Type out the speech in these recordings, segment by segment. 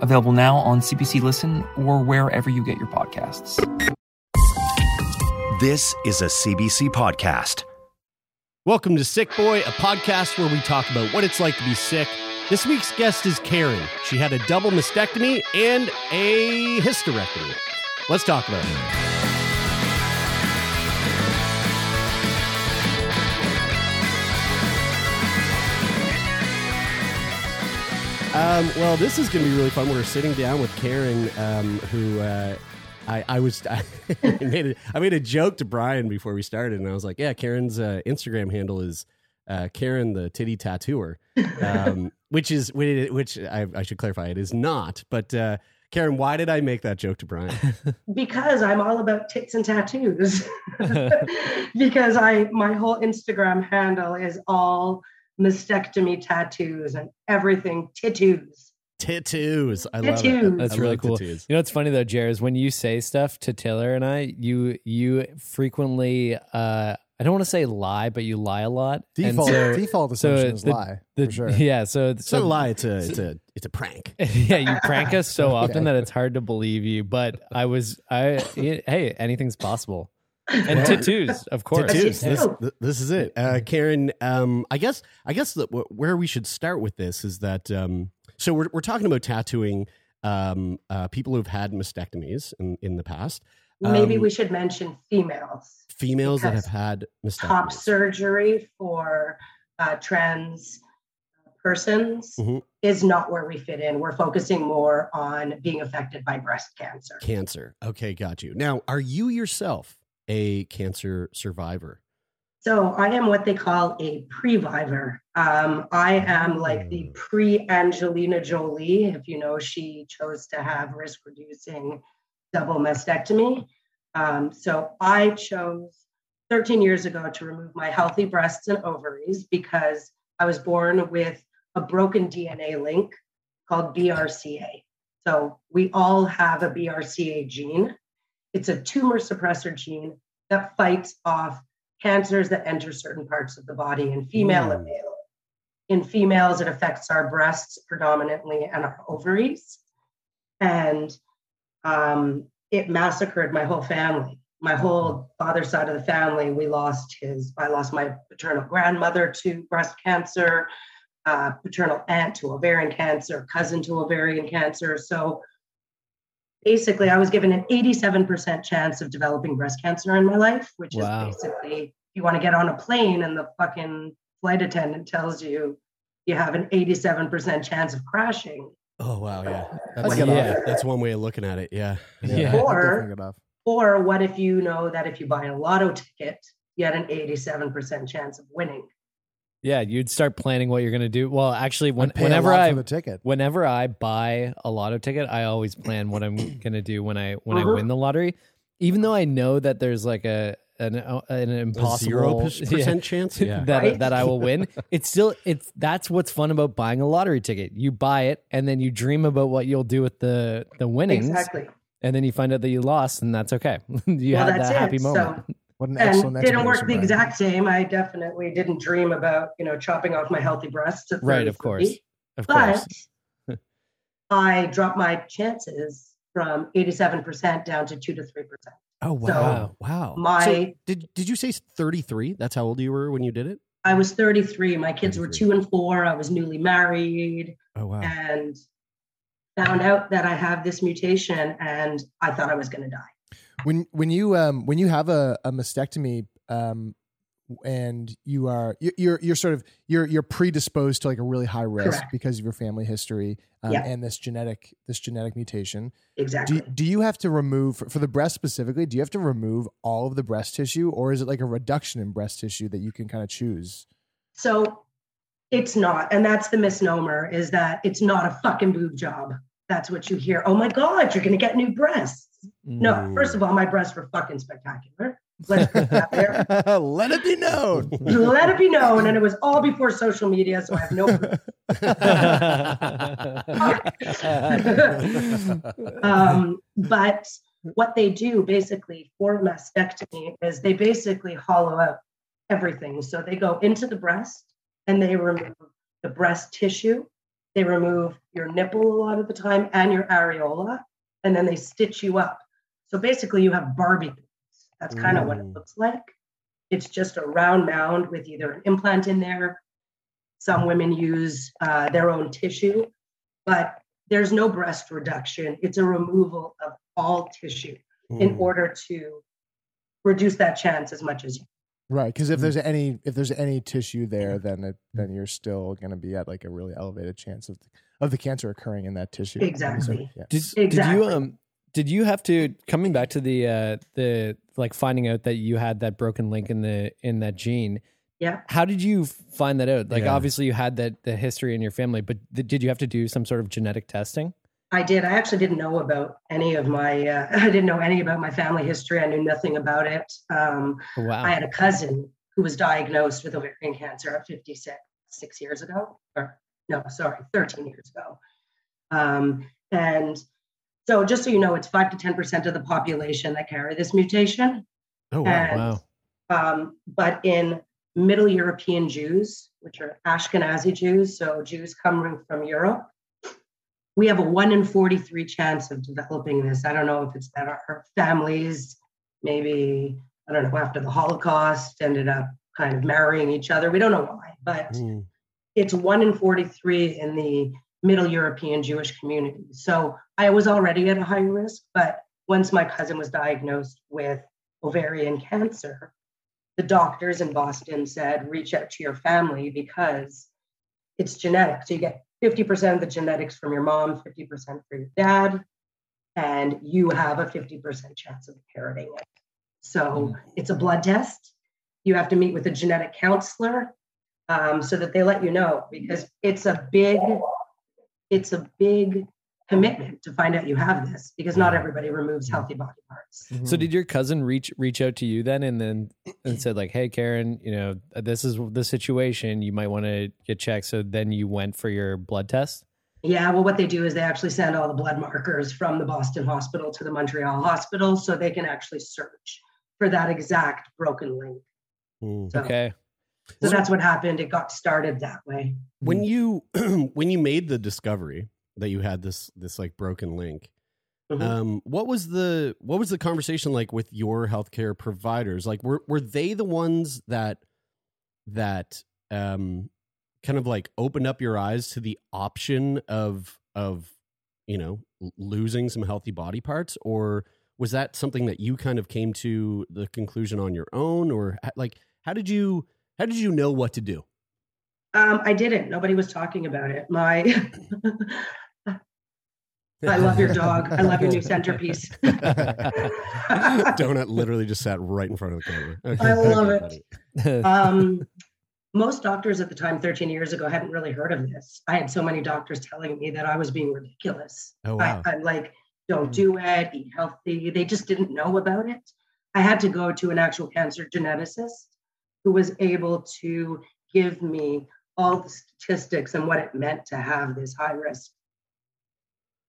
available now on CBC Listen or wherever you get your podcasts. This is a CBC podcast. Welcome to Sick Boy, a podcast where we talk about what it's like to be sick. This week's guest is Karen. She had a double mastectomy and a hysterectomy. Let's talk about it. Um, well, this is going to be really fun. We're sitting down with Karen, um, who uh, I, I was I made a, I made a joke to Brian before we started, and I was like, "Yeah, Karen's uh, Instagram handle is uh, Karen the Titty Tattooer," um, which is which I, I, should clarify it is not. But uh, Karen, why did I make that joke to Brian? because I'm all about tits and tattoos. because I my whole Instagram handle is all mastectomy tattoos and everything tattoos. Tattoos. I love Tattoos. it. That's I really cool. tattoos. You know what's funny though, jared is when you say stuff to Taylor and I, you you frequently uh I don't want to say lie, but you lie a lot. Default so- default so assumption is the- lie. the- for sure. Yeah, so It's not so a lie. It's a it's a it's a prank. yeah, you prank us so often that it's hard to believe you. But I was I hey, anything's possible. And tattoos, of course. Tattoos. This, this is it, uh, Karen. Um, I guess I guess that wh- where we should start with this is that um, so we're we're talking about tattooing um, uh, people who've had mastectomies in in the past. Maybe Um, we should mention females. females that have had Top surgery for uh, trans persons Mhm. is not where we fit in. We're focusing more on being affected by breast cancer. Cancer. Okay, got you. Now, are you yourself a cancer survivor? So I am what they call a pre-vivor. Um, I am like the Mm. pre-Angelina Jolie. If you know, she chose to have risk-reducing double mastectomy. Um, so I chose 13 years ago to remove my healthy breasts and ovaries because I was born with a broken DNA link called BRCA. So we all have a BRCA gene. It's a tumor suppressor gene that fights off cancers that enter certain parts of the body in female and Mm. male. In females, it affects our breasts predominantly and our ovaries. And um, it massacred my whole family. My whole father's side of the family, we lost his, I lost my paternal grandmother to breast cancer, uh, paternal aunt to ovarian cancer, cousin to ovarian cancer. So basically, I was given an 87% chance of developing breast cancer in my life, which Wow. is basically you want to get on a plane and the fucking flight attendant tells you you have an 87% chance of crashing. Oh wow, yeah. That's, get yeah. that's one way of looking at it. Yeah. Yeah. I'd Or- definitely get off. Or what if you know that if you buy a lotto ticket, you had an 87% chance of winning? Yeah, you'd start planning what you're gonna do. Well, actually, when, I'd pay a whenever lot I for the ticket. whenever I buy a lotto ticket, I always plan what I'm gonna do when I when I Mhm. win the lottery, even though I know that there's like a an uh, an impossible Zero percent chance. Yeah. that Right? that I will win. It's still it's that's what's fun about buying a lottery ticket. You buy it and then you dream about what you'll do with the the winnings, Exactly. and then you find out that you lost, and that's okay. you well, had that's that happy it. moment. So, What an and excellent didn't work the Brian. exact same. I definitely didn't dream about, you know, chopping off my healthy breasts. Right, of 33, course, of But course. I dropped my chances from 87% down to 2 to 3%. Oh wow, So, wow. my- So did did you say thirty three? That's how old you were when you did it? I was 33. My kids were two and four. I was newly married Oh wow. and found out that I have this mutation and I thought I was going to die. When when you um when you have a, a mastectomy um and you are you- you're you're sort of you're you're predisposed to like a really high risk Correct. because of your family history um, Yeah. and this genetic this genetic mutation Exactly. do, do you have to remove for, the breast specifically do you have to remove all of the breast tissue or is it like a reduction in breast tissue that you can kind of choose So it's not. And that's the misnomer is that it's not a fucking boob job. That's what you hear. Oh my God, you're going to get new breasts. No, first of all, my breasts were fucking spectacular. Let's put that there. Let it be known. Let it be known, and it was all before social media, so I have no. um, but what they do basically for mastectomy is they basically hollow out everything. So they go into the breast and they remove the breast tissue. They remove your nipple a lot of the time and your areola, and then they stitch you up. So basically, you have Barbie. boobs. That's kind of what it Mm. looks like. It's just a round mound with either an implant in there. Some women use uh, their own tissue, but there's no breast reduction. It's a removal of all tissue in Mm. order to reduce that chance as much as you. Right, because if Mm. there's any if there's any tissue there, then it, then you're still going to be at like a really elevated chance of of the cancer occurring in that tissue. Exactly. So, Yeah. Did, Exactly. did you um did you have to coming back to the uh the like finding out that you had that broken link in the in that gene? Yeah. How did you find that out? Like Yeah. obviously you had that the history in your family, but th- did you have to do some sort of genetic testing? I did. I actually didn't know about any of my. Uh, I didn't know any about my family history. I knew nothing about it. Um, Oh, wow. I had a cousin who was diagnosed with ovarian cancer at 56, six years ago, or no, sorry, 13 years ago. Um, and so, just so you know, it's five to 10% of the population that carry this mutation. Oh wow. And, wow. Um, but in Middle European Jews, which are Ashkenazi Jews, so Jews coming from Europe, we have a one in 43 chance of developing this. I don't know if it's that our families, maybe, I don't know, after the Holocaust ended up kind of marrying each other. We don't know why, but Mm. it's one in 43 in the Middle European Jewish community. So I was already at a high risk, but once my cousin was diagnosed with ovarian cancer, the doctors in Boston said, reach out to your family because it's genetic. So you get 50% of the genetics from your mom, 50% for your dad, and you have a 50% chance of inheriting it. So it's a blood test. You have to meet with a genetic counselor um, so that they let you know because it's a big, it's a big commitment to find out you have this because not everybody removes healthy body parts. So did your cousin reach reach out to you then and then and said like, "Hey Karen, you know, this is the situation. You might want to get checked." So then you went for your blood test? Yeah, well, what they do is they actually send all the blood markers from the Boston hospital to the Montreal hospital so they can actually search for that exact broken link. Mm. So, Okay. So that's what happened. It got started that way. When you when you made the discovery that you had this this like broken link, Mhm. um, what was the what was the conversation like with your healthcare providers? Like, were were they the ones that that um kind of like opened up your eyes to the option of of you know losing some healthy body parts, or was that something that you kind of came to the conclusion on your own, or like how did you how did you know what to do? Um, I didn't. Nobody was talking about it. My, I love your dog. I love your new centerpiece. Donut literally just sat right in front of the camera. Okay. I love it. um, most doctors at the time, 13 years ago, hadn't really heard of this. I had so many doctors telling me that I was being ridiculous. Oh, wow. I, I'm like, don't do it, eat healthy. They just didn't know about it. I had to go to an actual cancer geneticist who was able to give me all the statistics and what it meant to have this high risk.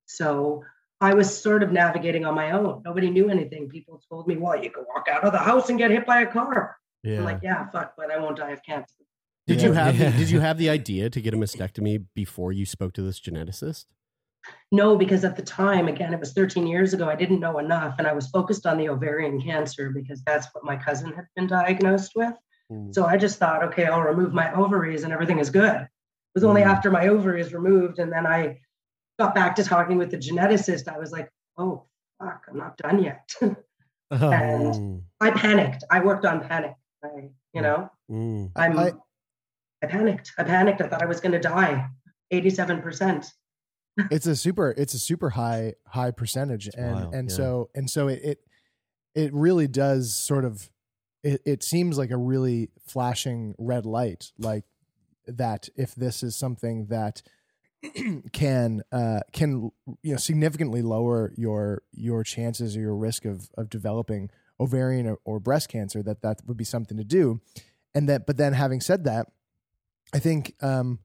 So I was sort of navigating on my own. Nobody knew anything. People told me, well, you can walk out of the house and get hit by a car. Yeah. I'm like, yeah, fuck, but I won't die of cancer. Did you Yeah. have the, Yeah. did you have the idea to get a mastectomy before you spoke to this geneticist? No, because at the time, again, it was 13 years ago, I didn't know enough. And I was focused on the ovarian cancer because that's what my cousin had been diagnosed with. Mm. So I just thought, okay, I'll remove my ovaries and everything is good. It was only Mm. after my ovaries removed and then I got back to talking with the geneticist. I was like, oh, fuck, I'm not done yet. and Mm, I panicked. I worked on panic. I, you know, mm. I'm, I- I, panicked. I panicked. I thought I was going to die. 87%. it's a super it's a super high high percentage and wild, and yeah. so and so it, it it really does sort of it, it seems like a really flashing red light like that if this is something that can uh, can you know significantly lower your your chances or your risk of of developing ovarian or, or breast cancer. That that would be something to do, and that. But then, having said that, I think um,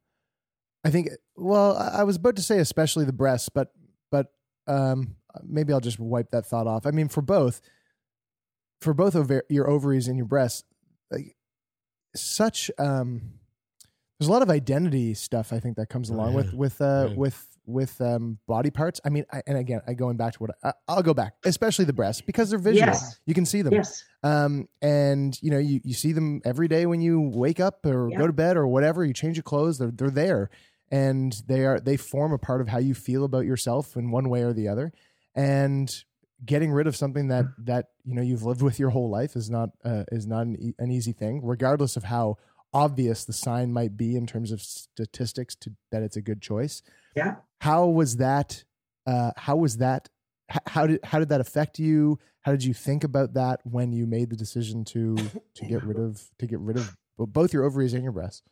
I think well, I I was about to say especially the breasts, but but um, maybe I'll just wipe that thought off. I mean, for both, for both ovar- your ovaries and your breasts, like such um, there's a lot of identity stuff I think that comes along with with uh, Yeah. with with um, body parts. I mean, I, and again, I going back to what I, I'll go back, especially the breasts because they're visual. Yes. You can see them. Yes. Um, and you know, you, you see them every day when you wake up or Yeah. go to bed or whatever. You change your clothes; they're they're there, and they are they form a part of how you feel about yourself in one way or the other. And getting rid of something that that you know you've lived with your whole life is not uh, is not an, e- an easy thing, regardless of how obvious the sign might be in terms of statistics to that it's a good choice. Yeah. How was that? Uh, how was that? How did how did that affect you? How did you think about that when you made the decision to to get rid of to get rid of both your ovaries and your breasts?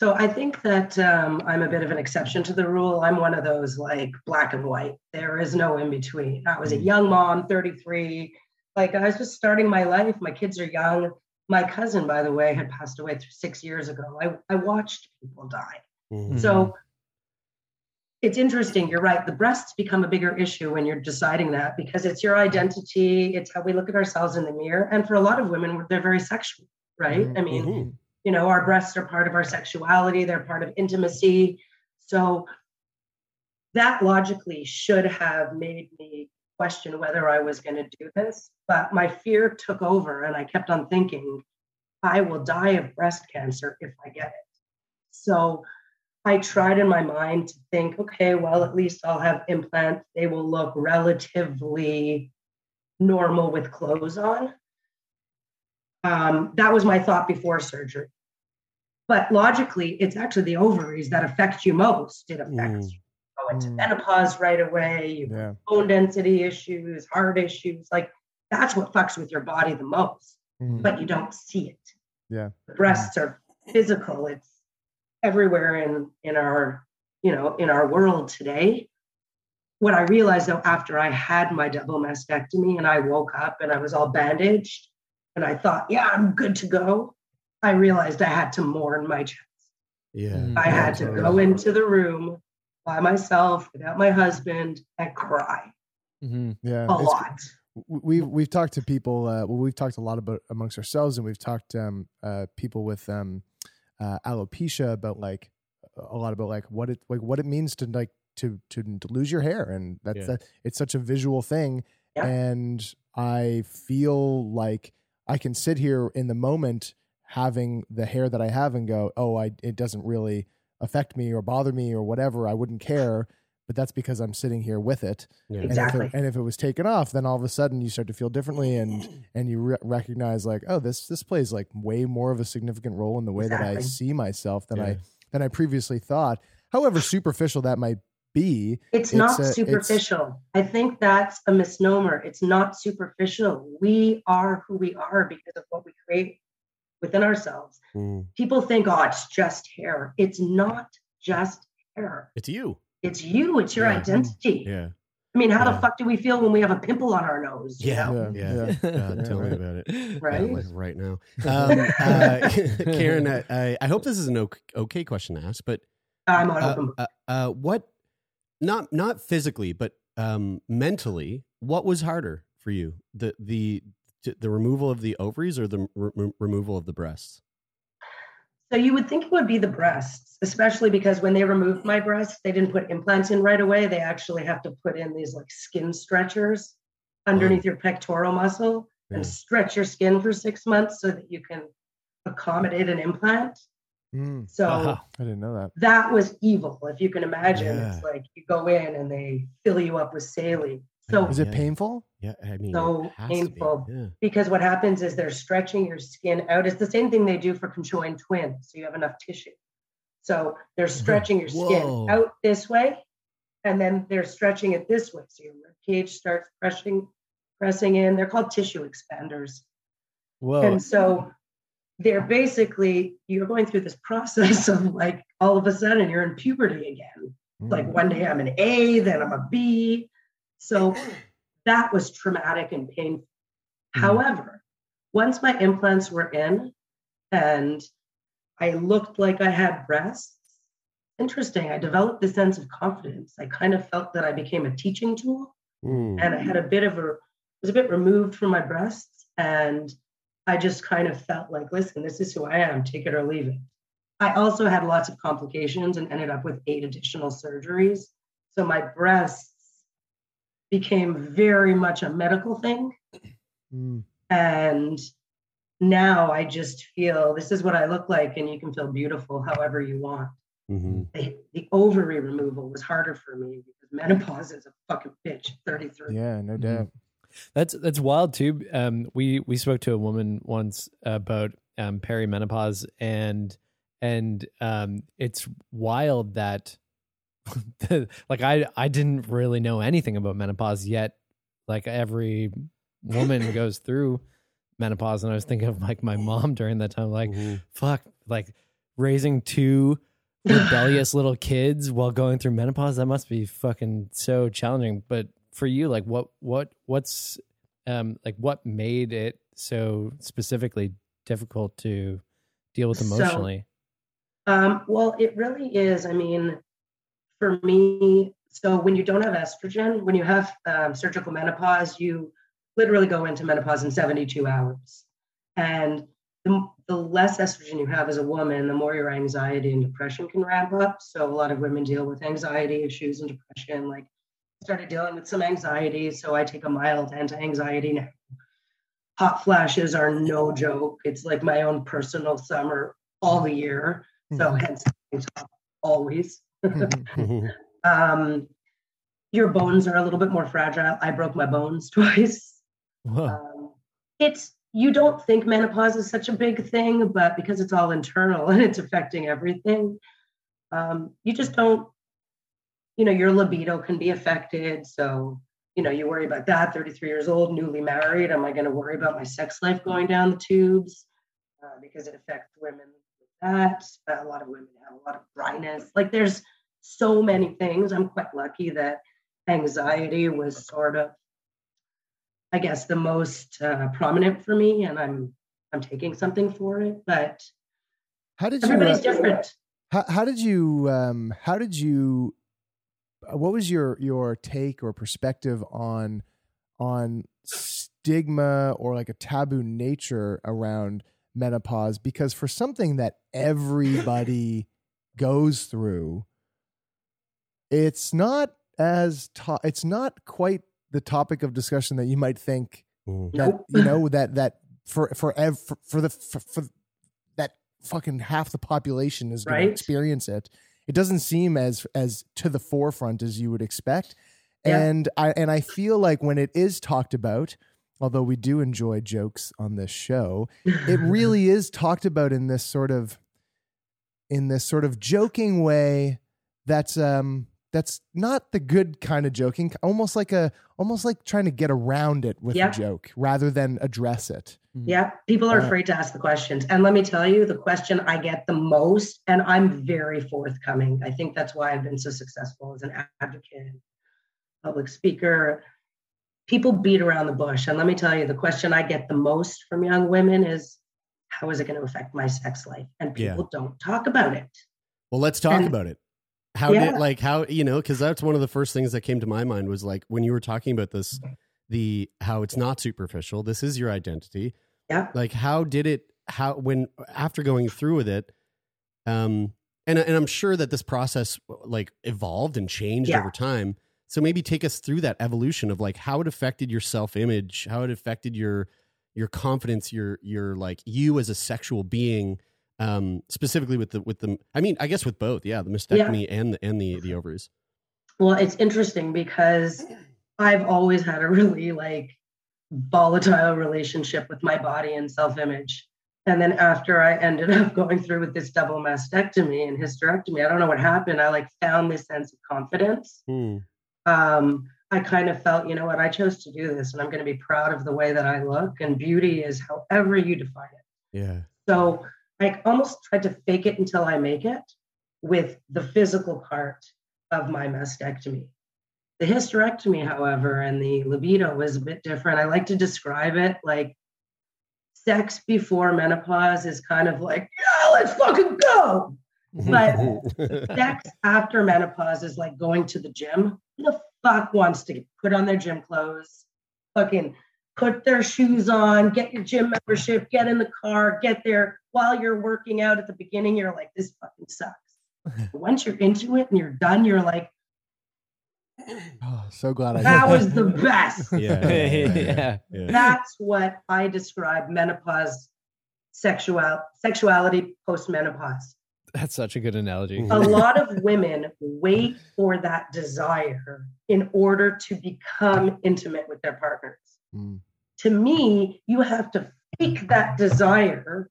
So I think that um, I'm a bit of an exception to the rule. I'm one of those like black and white. There is no in between. I was a young mom, 33. Like I was just starting my life. My kids are young. My cousin, by the way, had passed away six years ago. I, I watched people die. Mhm. So it's interesting. You're right. The breasts become a bigger issue when you're deciding that because it's your identity. It's how we look at ourselves in the mirror. And for a lot of women, they're very sexual, right? I mean, Mhm. You know, our breasts are part of our sexuality, they're part of intimacy. So that logically should have made me question whether I was going to do this. But my fear took over, and I kept on thinking, I will die of breast cancer if I get it. So I tried in my mind to think, okay, well, at least I'll have implants. They will look relatively normal with clothes on. Um, that was my thought before surgery. But logically, it's actually the ovaries that affect you most. It affects Mm. you go into Mm. menopause right away, you Yeah. bone density issues, heart issues. Like that's what fucks with your body the most, Mhm. but you don't see it. Yeah. The breasts are physical. It's everywhere in in our, you know, in our world today. What I realized though, after I had my double mastectomy and I woke up and I was all bandaged and I thought, yeah, I'm good to go. I realized I had to mourn my chest. Yeah. Mm. I had to go into the room by myself without my husband and cry Mhm. Yeah. a It's- lot. we've we've talked to people. Uh, well, we've talked a lot about amongst ourselves, and we've talked to um, uh, people with um, uh, alopecia about like a lot about like what it like what it means to like to to, to lose your hair, and that's Yeah. that it's such a visual thing, Yeah. and I feel like I can sit here in the moment having the hair that I have and go, oh, I it doesn't really affect me or bother me or whatever. I wouldn't care. But that's because I'm sitting here with it, Yeah. and if, Exactly. it, and if it was taken off, then all of a sudden you start to feel differently, and and you re- recognize like, oh, this this plays like way more of a significant role in the way that I see myself than I than I previously thought. However superficial that might be, It's, It's not a- it's- superficial. I think that's a misnomer. It's not superficial. We are who we are because of what we create within ourselves. Mm. People think, oh, it's just hair. It's not just hair. It's you. It's you. It's your Yeah. identity. Yeah. I mean, how Yeah. the fuck do we feel when we have a pimple on our nose? you Yeah. Yeah. Yeah. God, tell me about it. Right? Yeah, like right now. Um, uh, Karen, I, I, I hope this is an okay, okay question to ask, but I'm on uh, open. uh, uh, what, not not physically, but um, mentally, what was harder for you? The the the removal of the ovaries or the re- removal of the breasts? So you would think it would be the breasts, especially because when they removed my breasts, they didn't put implants in right away. They actually have to put in these like skin stretchers underneath your pectoral muscle Yeah. and stretch your skin for six months so that you can accommodate an implant. Mm, So Uh-huh. I didn't know that. that was evil. If you can imagine, Yeah. it's like you go in and they fill you up with saline. So Is it Yeah. painful? Yeah, I mean, So it has to be. painful. Yeah. because what happens is they're stretching your skin out. It's the same thing they do for conjoined twins, so you have enough tissue. So they're stretching your Whoa. skin out this way, and then they're stretching it this way. So your rib cage starts pressing, pressing in. They're called tissue expanders, Whoa. and so they're basically you're going through this process of like all of a sudden you're in puberty again. Like one day I'm an A, then I'm a B. So that was traumatic and painful. However, once my implants were in and I looked like I had breasts, interesting. I developed this sense of confidence. I kind of felt that I became a teaching tool Mm. and I had a bit of a was a bit removed from my breasts and I just kind of felt like, listen, this is who I am, take it or leave it. I also had lots of complications and ended up with eight additional surgeries. So my breasts became very much a medical thing. Mm. And now I just feel this is what I look like, and you can feel beautiful however you want. Mhm. The, the ovary removal was harder for me because menopause is a fucking bitch. 33. Yeah, no doubt. That's that's wild too. Um, we we spoke to a woman once about um, perimenopause, and and um, it's wild that like I I didn't really know anything about menopause yet. Like every woman goes through menopause, and I was thinking of like my mom during that time. Like Mhm. fuck, like raising two rebellious little kids while going through menopause. That must be fucking so challenging. But for you, like what what what's um like what made it so specifically difficult to deal with So- emotionally? Um, well, it really is. I mean, for me, so when you don't have estrogen, when you have um, surgical menopause, you literally go into menopause in 72 hours. And the, the less estrogen you have as a woman, the more your anxiety and depression can ramp up. So a lot of women deal with anxiety issues and depression. Like, started dealing with some anxiety, so I take a mild anti-anxiety now. Hot flashes are no joke. It's like my own personal summer all the year. So hence top always. Mhm. um, your bones are a little bit more fragile. I broke my bones twice. Um, it's you don't think menopause is such a big thing, but because it's all internal and it's affecting everything, um, you just don't. You know, your libido can be affected. So you know, you worry about that. Thirty-three years old, newly married. Am I going to worry about my sex life going down the tubes? Uh, because it affects women with that. But a lot of women have a lot of dryness. Like there's so many things. I'm quite lucky that anxiety was sort of I guess the most uh, prominent for me, and I'm I'm taking something for it. But How did you? everybody's uh, different. How, how did you? Um, how did you? What was your your take or perspective on on stigma or like a taboo nature around menopause? Because for something that everybody goes through, it's not as to- it's not quite the topic of discussion that you might think Mm. that you know that that for for ev- for, for the for, for that fucking half the population is going Right. to experience it it doesn't seem as as to the forefront as you would expect Yeah. and i and i feel like when it is talked about although we do enjoy jokes on this show it really is talked about in this sort of in this sort of joking way that's um that's not the good kind of joking almost like a almost like trying to get around it with Yeah. a joke rather than address it Mm-hmm. Yeah, people are afraid to ask the questions. And let me tell you, the question I get the most, and I'm very forthcoming. I think that's why I've been so successful as an advocate, public speaker. People beat around the bush. And let me tell you, the question I get the most from young women is how is it going to affect my sex life? And Yeah. people don't talk about it. Well, let's talk And- about it. How Yeah. did like how you know because that's one of the first things that came to my mind was like when you were talking about this, the how it's not superficial. This is your identity. Yeah. Like how did it? How when after going through with it, um, and and I'm sure that this process like evolved and changed Yeah. over time. So maybe take us through that evolution of like how it affected your self image, how it affected your your confidence, your your like you as a sexual being, um, specifically with the with the I mean I guess with both, yeah, the mastectomy and the and the the ovaries. Well, it's interesting because I've always had a really like volatile relationship with my body and self-image. And then after I ended up going through with this double mastectomy and hysterectomy, I don't know what happened. I like found this sense of confidence. Hmm. Um, I kind of felt, you know what, I chose to do this and I'm going to be proud of the way that I look. And beauty is however you define it. Yeah. So I almost tried to fake it until I make it with the physical part. of my mastectomy. The hysterectomy, however, and the libido was a bit different. I like to describe it like sex before menopause is kind of like, yeah, let's fucking go. But sex after menopause is like going to the gym. Who the fuck wants to put on their gym clothes, fucking put their shoes on, get your gym membership, get in the car, get there while you're working out at the beginning, you're like, this fucking sucks. Once you're into it and you're done, you're like, Oh, so glad I that was the best. yeah, yeah. That's what I describe menopause sexual sexuality post menopause. That's such a good analogy. A lot of women wait for that desire in order to become intimate with their partners. Mm. To me, you have to fake that desire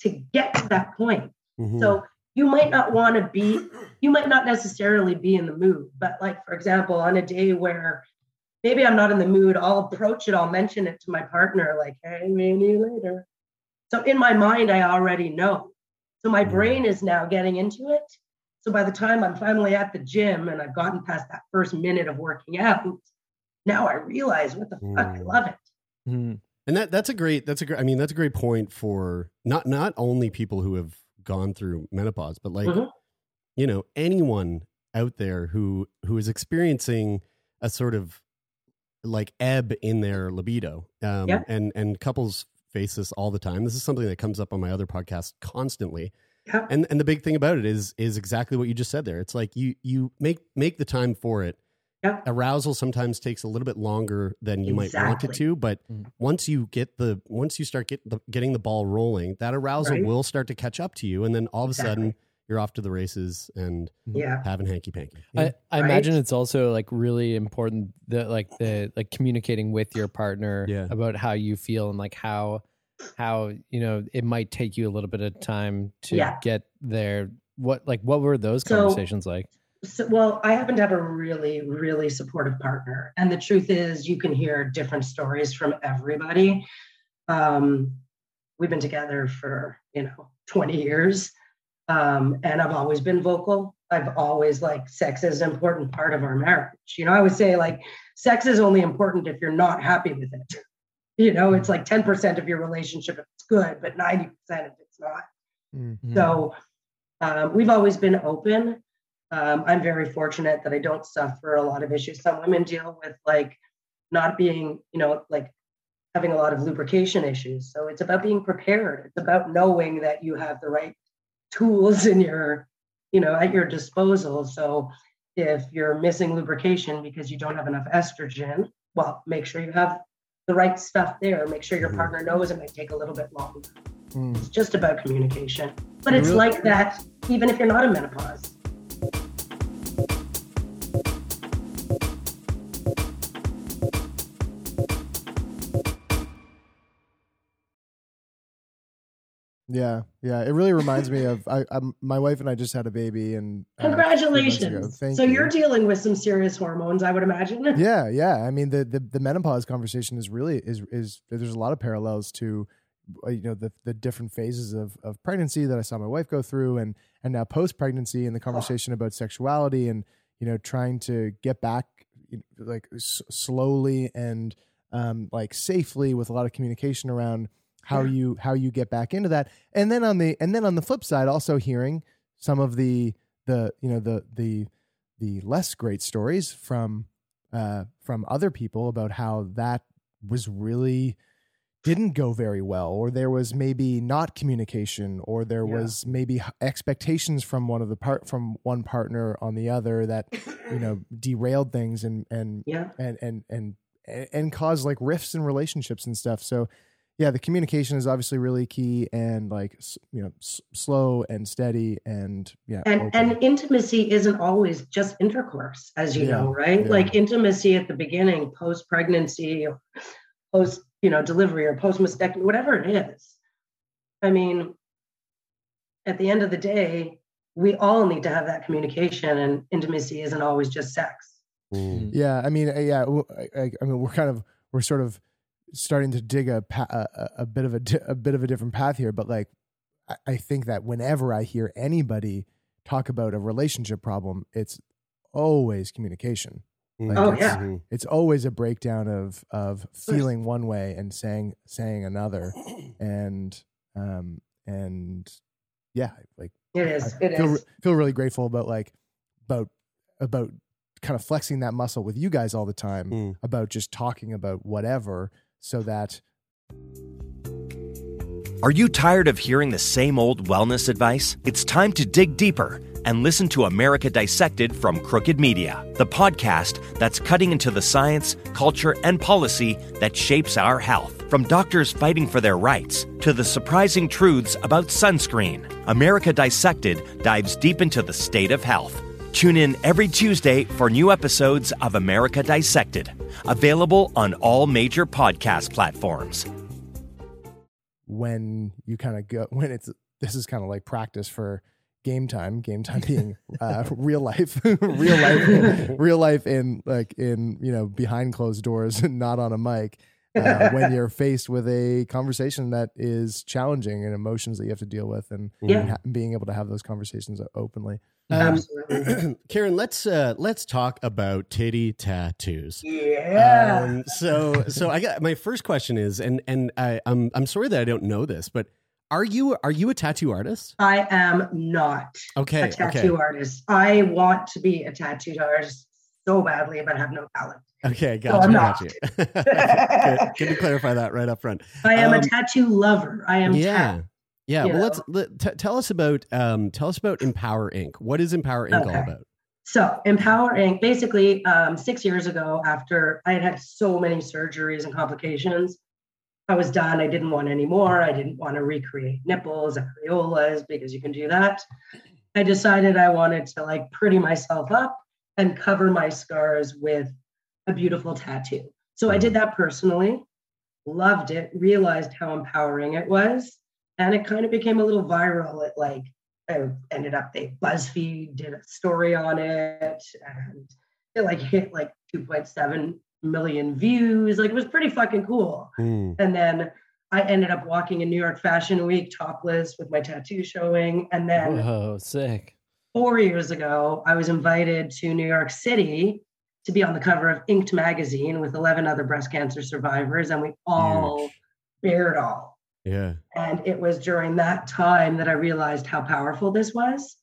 to get to that point. Mhm. So you might not want to be, you might not necessarily be in the mood. But, like, for example, on a day where maybe I'm not in the mood, I'll approach it, I'll mention it to my partner, like, hey, maybe later. So in my mind, I already know. So my brain is now getting into it. So by the time I'm finally at the gym and I've gotten past that first minute of working out, now I realize what the fuck, I Mm. love it. Mhm. And that that's a great that's a great I mean that's a great point for not not only people who have gone through menopause, but like Mhm. you know anyone out there who who is experiencing a sort of like ebb in their libido. Um, Yeah. and and couples face this all the time. This is something that comes up on my other podcast constantly. Yeah. And and the big thing about it is is exactly what you just said there. It's like you you make make the time for it. Yeah. Arousal sometimes takes a little bit longer than you might want it to, but Mm. once you get the once you start get the, getting the ball rolling, that arousal Right. will start to catch up to you, and then all of a sudden you're off to the races and Yeah. having hanky panky. I, I Right? imagine it's also like really important that like the like communicating with your partner Yeah. about how you feel and like how how you know it might take you a little bit of time to Yeah. get there. What like what were those So- conversations like? So, well, I happen to have a really, really supportive partner. And the truth is, you can hear different stories from everybody. Um, we've been together for, you know, 20 years. Um, and I've always been vocal. I've always like sex is an important part of our marriage. You know, I would say like sex is only important if you're not happy with it. You know, it's like 10% of your relationship if it's good, but 90% if it's not. Mm. So um, we've always been open. Um, I'm very fortunate that I don't suffer a lot of issues. Some women deal with like not being, you know, like having a lot of lubrication issues. So it's about being prepared. It's about knowing that you have the right tools in your, you know, at your disposal. So if you're missing lubrication because you don't have enough estrogen, well, make sure you have the right stuff there. Make sure your Mhm. partner knows it might take a little bit longer. Mm. It's just about communication. But it's really- like that even if you're not in menopause. Yeah, yeah. It really reminds me of I, i my wife and I just had a baby, and uh, a few months ago. Congratulations. So you. you're dealing with some serious hormones, I would imagine. yeah, yeah. I mean, the, the the menopause conversation is really is is there's a lot of parallels to uh, you know the the different phases of of pregnancy that I saw my wife go through, and and now post pregnancy, and the conversation about sexuality, and you know trying to get back you know, like s- slowly and um like safely with a lot of communication around how Yeah. you how you get back into that, and then on the and then on the flip side, also hearing some of the the you know the the the less great stories from uh, from other people about how that was really didn't go very well, or there was maybe not communication, or there Yeah. was maybe expectations from one of the part from one partner on the other that you know derailed things and and Yeah. and and and and caused like rifts in relationships and stuff. So yeah, the communication is obviously really key, and like you know, s- slow and steady, and yeah, And open. and intimacy isn't always just intercourse, as you Yeah, know, right? yeah. Like intimacy at the beginning, post pregnancy, post, you know, delivery or post mastectomy, whatever it is. I mean, at the end of the day, we all need to have that communication, and intimacy isn't always just sex. Mm. Yeah, I mean, uh, yeah, I mean, we're kind of we're sort of starting to dig a pa- a, a- a bit of a di- a bit of a different path here, but like, I, I think that whenever I hear anybody talk about a relationship problem, it's always communication. Like, Oh, it's, yeah. it's always a breakdown of of feeling one way and saying saying another, and um and yeah, like It is. I It feel, is. feel really grateful about like about about kind of flexing that muscle with you guys all the time Mm. about just talking about whatever so that Are you tired of hearing the same old wellness advice? It's time to dig deeper and listen to America Dissected from Crooked Media, the podcast that's cutting into the science, culture, and policy that shapes our health. From doctors fighting for their rights to the surprising truths about sunscreen, America Dissected dives deep into the state of health. Tune in every Tuesday for new episodes of America Dissected, available on all major podcast platforms. when you kind of go when it's this is kind of like practice for game time game time being uh real life real life real life in like in you know behind closed doors and not on a mic uh, when you're faced with a conversation that is challenging and emotions that you have to deal with and, Yeah. and ha- being able to have those conversations openly Um, Karen, let's uh, let's talk about titty tattoos. Yeah. Um, so so I got my first question is, and and I, I'm I'm sorry that I don't know this, but are you are you a tattoo artist? I am not Okay, a tattoo okay, artist. I want to be a tattoo artist so badly, but have no talent. okay, gotcha. So got I'm you, not. got you. good, good to clarify that right up front. I am Um, a tattoo lover. I am Yeah. Yeah. Well, know. let's let, t- tell us about um tell us about EMPOWERink. What is EMPOWERink all about? So, EMPOWERink. Basically, um, six years ago, after I had had so many surgeries and complications, I was done. I didn't want any more. I didn't want to recreate nipples, areolas, because you can do that. I decided I wanted to like pretty myself up and cover my scars with a beautiful tattoo. So I did that personally, loved it, realized how empowering it was, and it kind of became a little viral. It like I ended up they BuzzFeed did a story on it, and it like hit like 2.7 million views. Like it was pretty fucking cool. Mm. And then I ended up walking in New York Fashion Week topless with my tattoo showing. And then Whoa, sick. four years ago, I was invited to New York City to be on the cover of Inked magazine with 11 other breast cancer survivors, and we all Huge. bared all. Yeah. And it was during that time that I realized how powerful this was.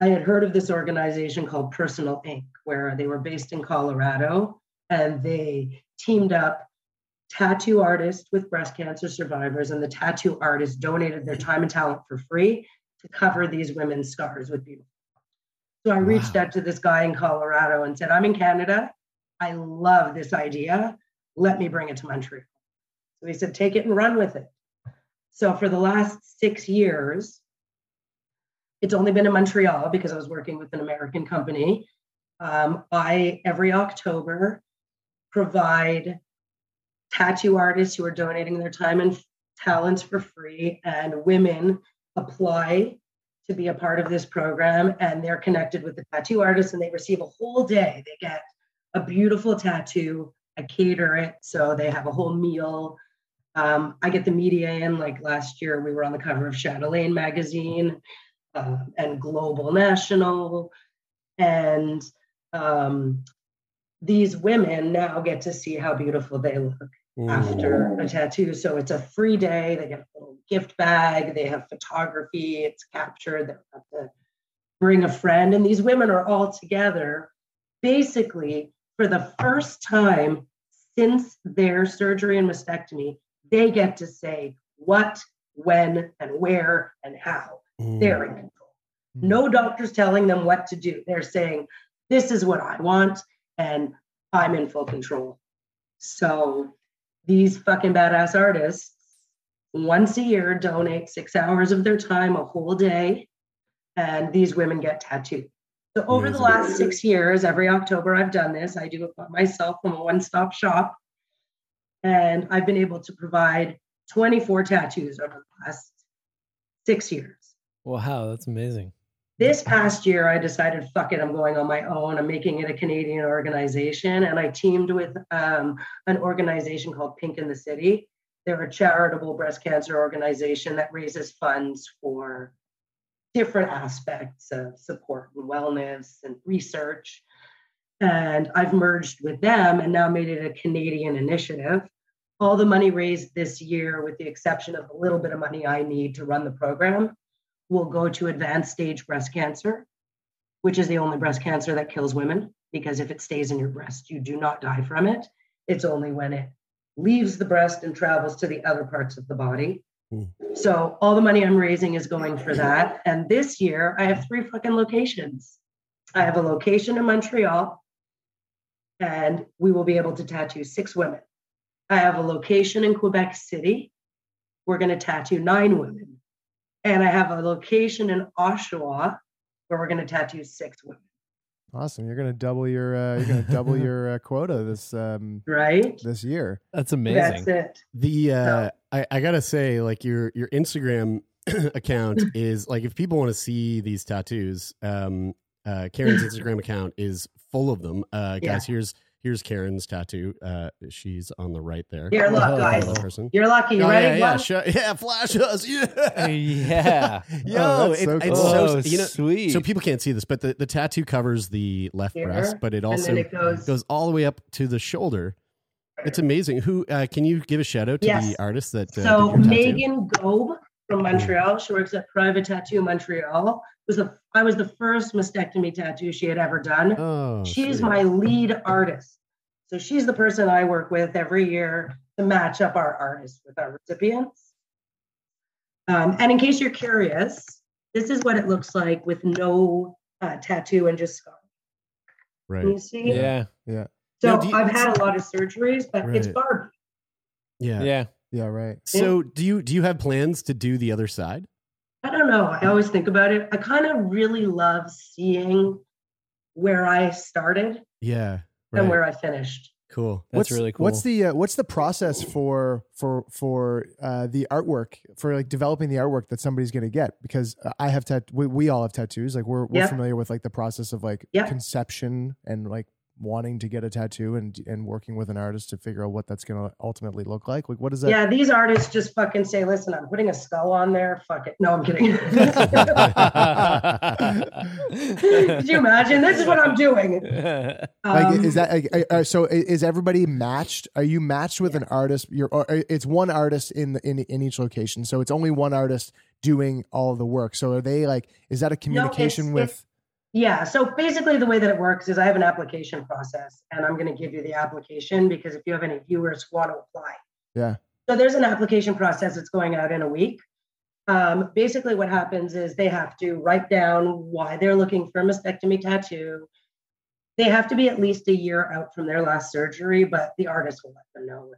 I had heard of this organization called Personal Ink, where they were based in Colorado and they teamed up tattoo artists with breast cancer survivors, and the tattoo artists donated their time and talent for free to cover these women's scars with beautiful. So I reached Wow. out to this guy in Colorado and said, I'm in Canada. I love this idea. Let me bring it to Montreal. So he said, take it and run with it. So for the last six years, it's only been in Montreal because I was working with an American company. Um, I every October provide tattoo artists who are donating their time and talents for free, and women apply to be a part of this program, and they're connected with the tattoo artist, and they receive a whole day. They get a beautiful tattoo. I cater it, so they have a whole meal. Um, I get the media in. Like last year, we were on the cover of Chatelaine magazine uh, and Global National, and um, these women now get to see how beautiful they look Mm. after a tattoo. So it's a free day. They get a little gift bag. They have photography. It's captured. They have to bring a friend. And these women are all together basically for the first time since their surgery and mastectomy. They get to say what, when, and where, and how. Mm. They're in control. No doctor's telling them what to do. They're saying, this is what I want, and I'm in full control. So these fucking badass artists once a year donate six hours of their time, a whole day, and these women get tattooed. So over the last six years, every October I've done this. I do it by myself. I'm a one-stop shop. And I've been able to provide 24 tattoos over the last six years. Wow, that's amazing. This past year, I decided, fuck it, I'm going on my own. I'm making it a Canadian organization. And I teamed with um, an organization called Pink in the City. They're a charitable breast cancer organization that raises funds for different aspects of support and wellness and research. And I've merged with them and now made it a Canadian initiative. All the money raised this year, with the exception of a little bit of money I need to run the program, will go to advanced stage breast cancer, which is the only breast cancer that kills women. Because if it stays in your breast, you do not die from it. It's only when it leaves the breast and travels to the other parts of the body. Hmm. So all the money I'm raising is going for that. And this year I have three fucking locations. I have a location in Montreal, and we will be able to tattoo six women. I have a location in Quebec City. We're going to tattoo nine women. And I have a location in Oshawa where we're going to tattoo six women. Awesome. You're gonna double your uh, you're gonna double your uh, quota this um right this year. That's amazing. That's it. The uh, I, I gotta say, like your your Instagram account is like if people want to see these tattoos, um, uh, Karen's Instagram account is full of them. Uh, Yeah. guys, here's here's Karen's tattoo. Uh, she's on the right there. Here, look, Oh, guys. hello, person. You're lucky. You Oh, ready? yeah, yeah, One? sh- yeah, flash us, yeah, yeah. Yo, Oh, it- so it's so Oh, you know, sweet. so people can't see this, but the, the tattoo covers the left Here, breast, but it also it goes- goes all the way up to the shoulder. It's amazing. Who uh, can you give a shout out to Yes. the artist that? Uh, So did your? Megan Gobe from Montreal. She works at Private Tattoo Montreal. Was the I was the first mastectomy tattoo she had ever done. Oh, she's sweet. my lead artist. So she's the person I work with every year to match up our artists with our recipients. Um, and in case you're curious, this is what it looks like with no uh, tattoo and just scar. right. Can you see? Yeah. Yeah. So Now, you- I've had a lot of surgeries, but it's Right. Barbie. Yeah. Yeah. Yeah, right. So do you do you have plans to do the other side? I don't know. I always think about it. I kind of really love seeing where I started Yeah. and where I finished. Cool. That's what's, really cool. What's the uh, what's the process for for for uh, the artwork for like developing the artwork that somebody's going to get? Because uh, I have tat we, we all have tattoos. Like we're we're Yeah. familiar with like the process of like Yeah. conception and like wanting to get a tattoo and and working with an artist to figure out what that's going to ultimately look like. Like what is that? Yeah, these artists just fucking say, listen, I'm putting a skull on there. Fuck it. No, I'm kidding. Could you imagine? This is what I'm doing. Like Um, is that like, so? Is everybody matched? Are you matched with an artist? You're uh, it's one artist in the, in in each location, so it's only one artist doing all the work. So are they like? Is that a communication it's- with? it's- Yeah. So basically, the way that it works is I have an application process, and I'm going to give you the application because if you have any viewers who want to apply, Yeah. So there's an application process that's going out in a week. Um, basically, what happens is they have to write down why they're looking for a mastectomy tattoo. They have to be at least a year out from their last surgery, but the artist will let them know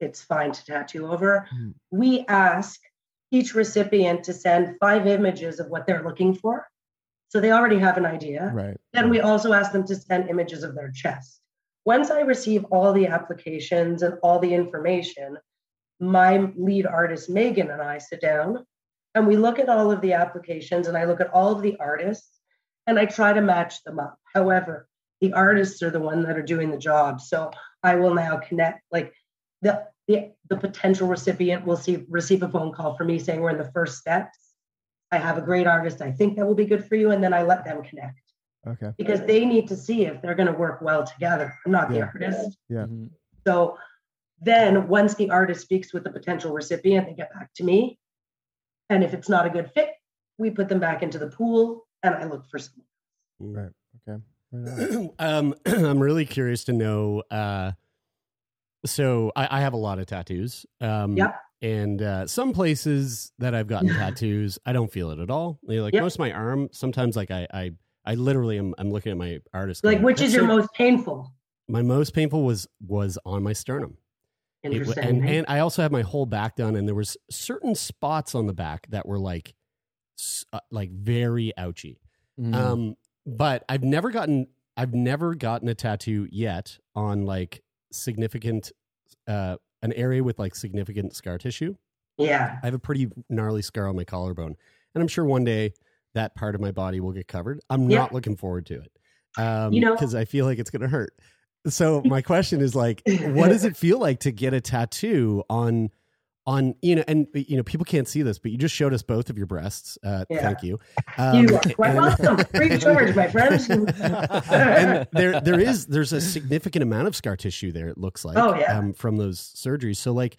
it's fine to tattoo over. Hmm. We ask each recipient to send five images of what they're looking for. So they already have an idea. Right. Then we also ask them to send images of their chest. Once I receive all the applications and all the information, my lead artist, Megan, and I sit down and we look at all of the applications and I look at all of the artists and I try to match them up. However, the artists are the one that are doing the job. So I will now connect like the the, the potential recipient will see receive a phone call from me saying we're in the first steps. I have a great artist. I think that will be good for you. And then I let them connect Okay. because they need to see if they're going to work well together. I'm not the artist. Yeah. So then once the artist speaks with the potential recipient, they get back to me. And if it's not a good fit, we put them back into the pool and I look for someone. Right. Okay. Right um, I'm really curious to know. Uh, so I, I have a lot of tattoos. Um, Yep. And uh, some places that I've gotten tattoos, I don't feel it at all. You know, like Yep. most of my arm, sometimes like I, I, I literally am. I'm looking at my artist. Like, going, which is your so-" most painful? My most painful was was on my sternum. It Interesting. and eh? and I also had my whole back done, and there was certain spots on the back that were like, uh, like very ouchy. Mm. Um, but I've never gotten I've never gotten a tattoo yet on like significant uh an area with like significant scar tissue. yeah. I have a pretty gnarly scar on my collarbone, and I'm sure one day that part of my body will get covered. I'm Yeah. not looking forward to it. Um, You know- because I feel like it's going to hurt. So my question is like, what does it feel like to get a tattoo on on you know, and you know, people can't see this, but you just showed us both of your breasts. Uh, Yeah. Thank you. you are quite and- welcome. Free charge, my friends. and there there is there's a significant amount of scar tissue there. It looks like, Oh, yeah. um, from those surgeries. So like,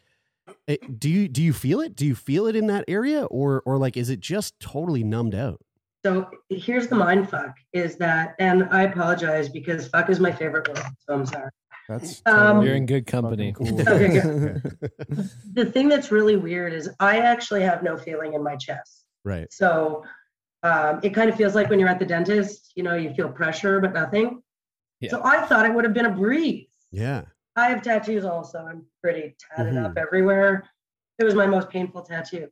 eh, do you do you feel it? Do you feel it in that area, or or like is it just totally numbed out? So here's the mind fuck is that, and I apologize because fuck is my favorite word, so I'm sorry. That's Um, You're in good company. fucking Okay, cool. The thing that's really weird is I actually have no feeling in my chest. Right. So um, it kind of feels like when you're at the dentist, you know, you feel pressure but nothing. Yeah. So I thought it would have been a breeze. Yeah. I have tattoos also. I'm pretty tatted Mhm. up everywhere. It was my most painful tattoo.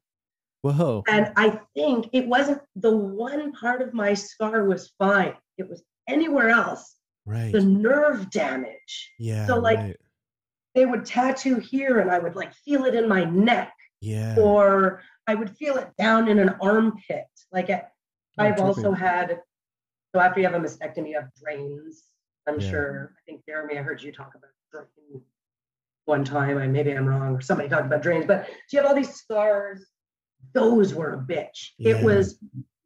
Whoa. And I think it wasn't the one part of my scar was fine. It was anywhere else. Right. The nerve damage. Yeah. so, like, right. They would tattoo here and I would like feel it in my neck yeah. or I would feel it down in an armpit. Like Oh, I've also had, so after you have a mastectomy, you have drains. I'm Yeah. sure, I think Jeremy, I heard you talk about drain one time. I maybe I'm wrong, or somebody talked about drains, but you have all these scars. Those were a bitch. Yeah. It was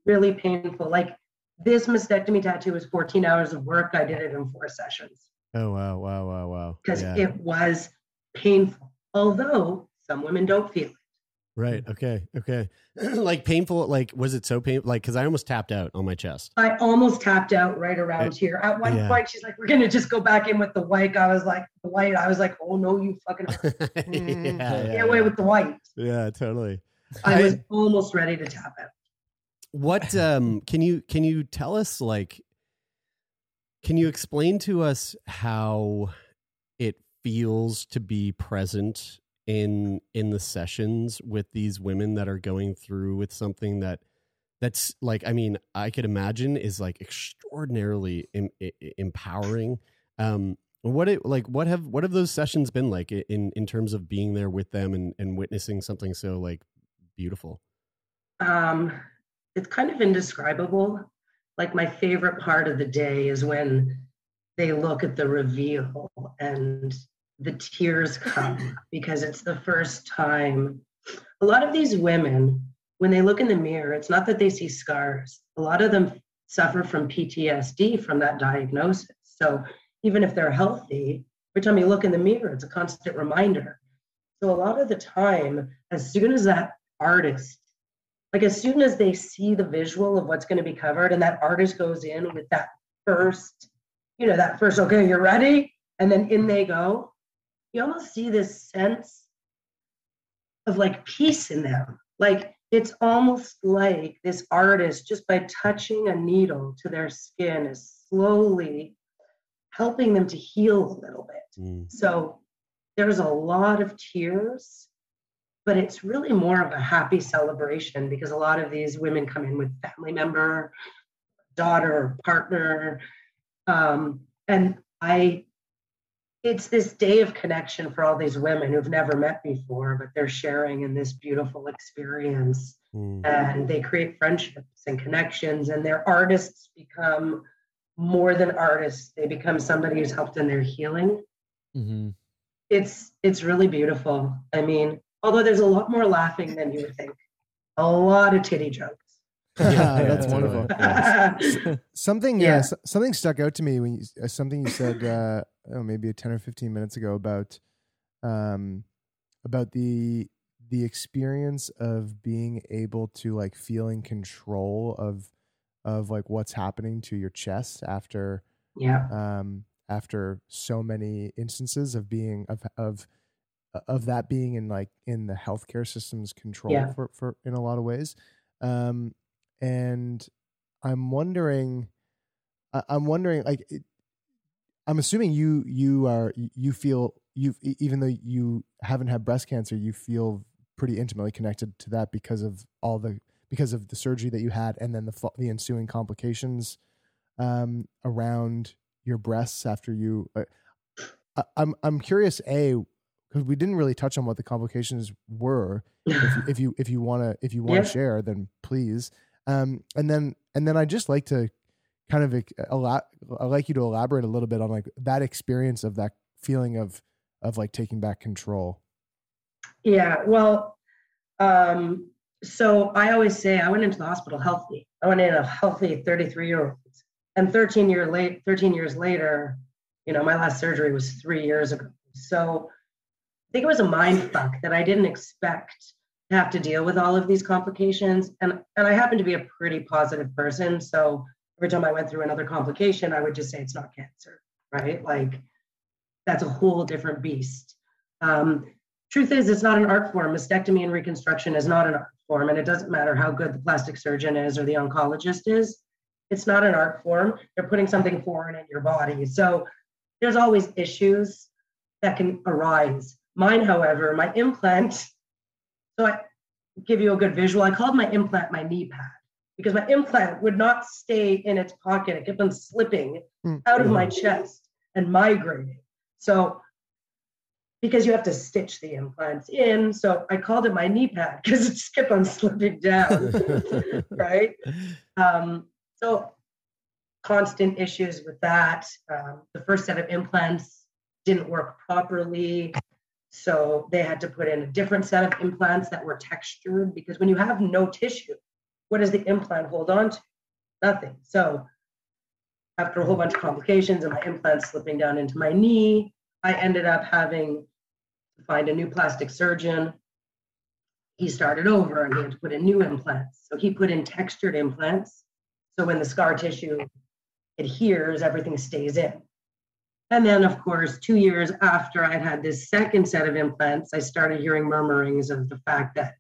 really painful. Like this mastectomy tattoo was 14 hours of work. I did it in four sessions Oh wow! Wow! Wow! Wow! because Yeah. it was painful. Although some women don't feel it. Right. Okay. Okay. like painful. Like was it so painful? Like because I almost tapped out on my chest. I almost tapped out right around Uh, here. At one yeah. point, she's like, "We're gonna just go back in with the white." I was like, "The white." I was like, "Oh no, you fucking hurt. yeah, Get yeah, away with the white." Yeah, totally. I was almost ready to tap out. What um can you can you tell us like can you explain to us how it feels to be present in in the sessions with these women that are going through with something that that's like I mean I could imagine is like extraordinarily em- empowering. Um what it like what have what have those sessions been like in in terms of being there with them and and witnessing something so like beautiful? Um, it's kind of indescribable. Like my favorite part of the day is when they look at the reveal and the tears come because it's the first time. A lot of these women, when they look in the mirror, it's not that they see scars. A lot of them suffer from PTSD from that diagnosis. So even if they're healthy, every time you look in the mirror, it's a constant reminder. So a lot of the time, as soon as that artist like as soon as they see the visual of what's going to be covered and that artist goes in with that first you know that first okay you're ready and then in they go you almost see this sense of like peace in them like it's almost like this artist just by touching a needle to their skin is slowly helping them to heal a little bit Mm. so there's a lot of tears, but it's really more of a happy celebration because a lot of these women come in with family member, daughter, partner. Um, and I, it's this day of connection for all these women who've never met before, but they're sharing in this beautiful experience Mm. and they create friendships and connections and their artists become more than artists. They become somebody who's helped in their healing hmm it's it's really beautiful. I mean, although there's a lot more laughing than you would think. A lot of titty jokes. Yeah, That's yeah, wonderful. yeah. Something, Yeah. uh, something stuck out to me when you, uh, something you said, uh, oh, maybe ten or fifteen minutes ago about, um, about the the experience of being able to like feeling control of, of like what's happening to your chest after, um, after so many instances of being of of of that being in like in the healthcare system's control Yeah. for for in a lot of ways um and i'm wondering i'm wondering like it, i'm assuming you you are you feel you even though you haven't had breast cancer you feel pretty intimately connected to that because of all the because of the surgery that you had and then the the ensuing complications um around your breasts after you uh, I, i'm i'm curious a because we didn't really touch on what the complications were if you, if you if you want to if you want to Yeah. share then please um and then and then i just like to kind of ela- i like you to elaborate a little bit on like that experience of that feeling of of like taking back control Yeah, well, um, so I always say I went into the hospital healthy. I went in a healthy 33 year old, and 13 year late, 13 years later, you know, my last surgery was three years ago. So I think it was a mind fuck that I didn't expect to have to deal with all of these complications, and and I happen to be a pretty positive person, so every time I went through another complication, I would just say it's not cancer, right? Like that's a whole different beast. Um, truth is, it's not an art form. Mastectomy and reconstruction is not an art form, and it doesn't matter how good the plastic surgeon is or the oncologist is. It's not an art form. They're putting something foreign in your body. So there's always issues that can arise. Mine, however, my implant, so I give you a good visual. I called my implant my knee pad because my implant would not stay in its pocket. It kept on slipping Mm. out of my chest and migrating. So, because you have to stitch the implants in, so I called it my knee pad because it kept on slipping down, right? Um, so, constant issues with that. Um, the first set of implants didn't work properly. So they had to put in a different set of implants that were textured because when you have no tissue, what does the implant hold on to? Nothing. So after a whole bunch of complications and my implants slipping down into my knee, I ended up having to find a new plastic surgeon. He started over and he had to put in new implants. So he put in textured implants. So when the scar tissue adheres, everything stays in. And then, of course, two years after I'd had this second set of implants, I started hearing murmurings of the fact that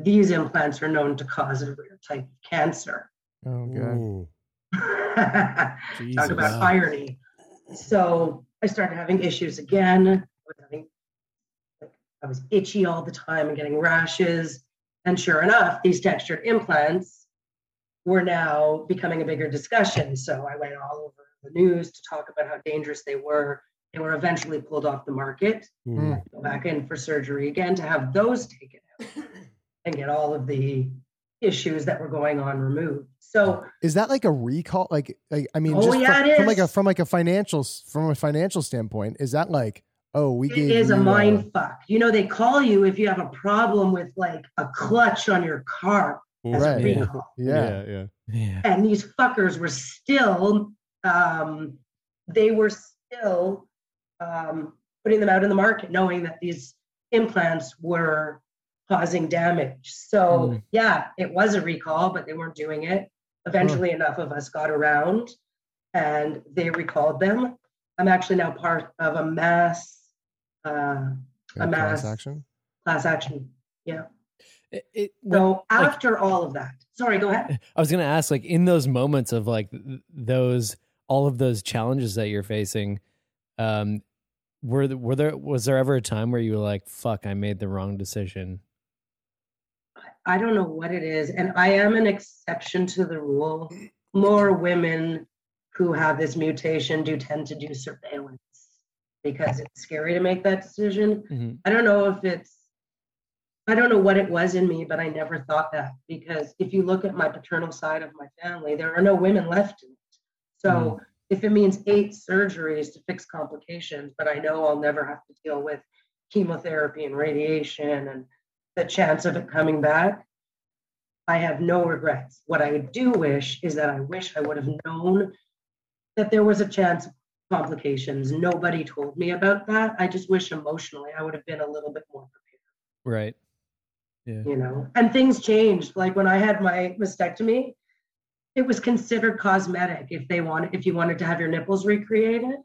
these implants are known to cause a rare type of cancer. Oh god. Talk Jesus. about irony. So I started having issues again. I was having, like, I was itchy all the time and getting rashes. And sure enough, these textured implants were now becoming a bigger discussion. So I went all over the news to talk about how dangerous they were. They were eventually pulled off the market. Mm. I Go back in for surgery again to have those taken out and get all of the issues that were going on removed. So Is that like a recall? Like, like I mean, Oh, just yeah, from, it from like a from like a financial from a financial standpoint, is that like, oh, we it gave is a you, uh, mind fuck. You know, they call you if you have a problem with like a clutch on your car Right. a recall. yeah, yeah. Yeah. And these fuckers were still, um, they were still um, putting them out in the market, knowing that these implants were causing damage. So Mm. yeah, it was a recall, but they weren't doing it. Eventually, enough of us got around, and they recalled them. I'm actually now part of a mass, uh, yeah, a mass class action. class action. Yeah. It, it, So like- after all of that, sorry, go ahead. I was going to ask, like, in those moments of like th- those, all of those challenges that you're facing, um, were were there was there ever a time where you were like, "Fuck, I made the wrong decision"? I don't know what it is, and I am an exception to the rule. More women who have this mutation do tend to do surveillance because it's scary to make that decision. Mhm. I don't know if it's, I don't know what it was in me, but I never thought that because if you look at my paternal side of my family, there are no women left in it. So mm. if it means eight surgeries to fix complications, but I know I'll never have to deal with chemotherapy and radiation and the chance of it coming back, I have no regrets. What I do wish is that I wish I would have known that there was a chance of complications. Nobody told me about that. I just wish emotionally I would have been a little bit more prepared, Right. Yeah. you know. And things changed. Like when I had my mastectomy, it was considered cosmetic if they wanted if you wanted to have your nipples recreated.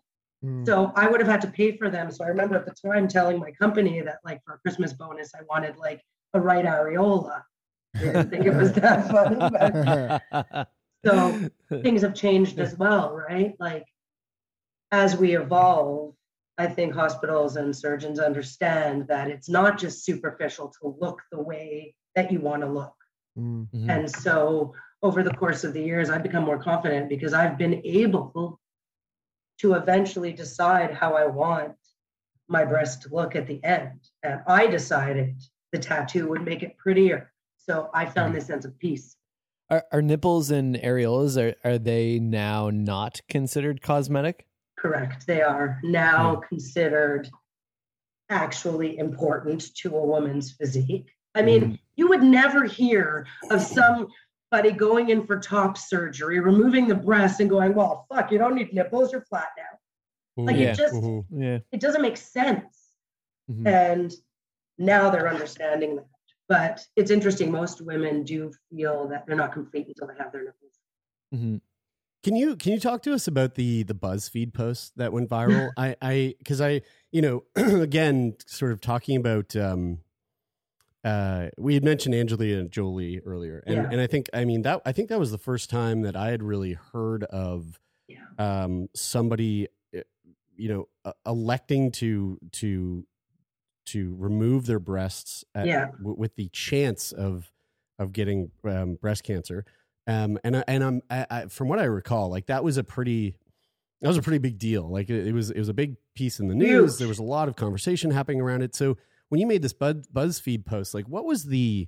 Mm. So I would have had to pay for them. So I remember at the time telling my company that like for a Christmas bonus, I wanted like a right areola. I didn't think it was that fun. But so things have changed as well, right? Like as we evolve, I think hospitals and surgeons understand that it's not just superficial to look the way that you want to look. Mm. Mhm. And so over the course of the years, I've become more confident because I've been able to eventually decide how I want my breast to look at the end. And I decided the tattoo would make it prettier. So I found this sense of peace. Are, are nipples and areolas are are they now not considered cosmetic? Correct. They are now hmm. considered actually important to a woman's physique. I mean, hmm. you would never hear of somebody going in for top surgery, removing the breast, and going, "Well, fuck, you don't need nipples; you're flat now." Like Yeah. it just Yeah. it doesn't make sense. Mhm. And now they're understanding that. But it's interesting. Most women do feel that they're not complete until they have their nipples. Mhm. Can you can you talk to us about the the BuzzFeed post that went viral? I I because I you know again sort of talking about um uh we had mentioned Angelina Jolie earlier and Yeah. and I think I mean that I think that was the first time that I had really heard of Yeah. um somebody uh, you know uh, electing to to to remove their breasts at, Yeah. w- with the chance of of getting um, breast cancer um and I, and i'm I, I, from what i recall like that was a pretty that was a pretty big deal like it, it was it was a big piece in the news Huge. there was a lot of conversation happening around it so when you made this Buzz, buzzfeed post like what was the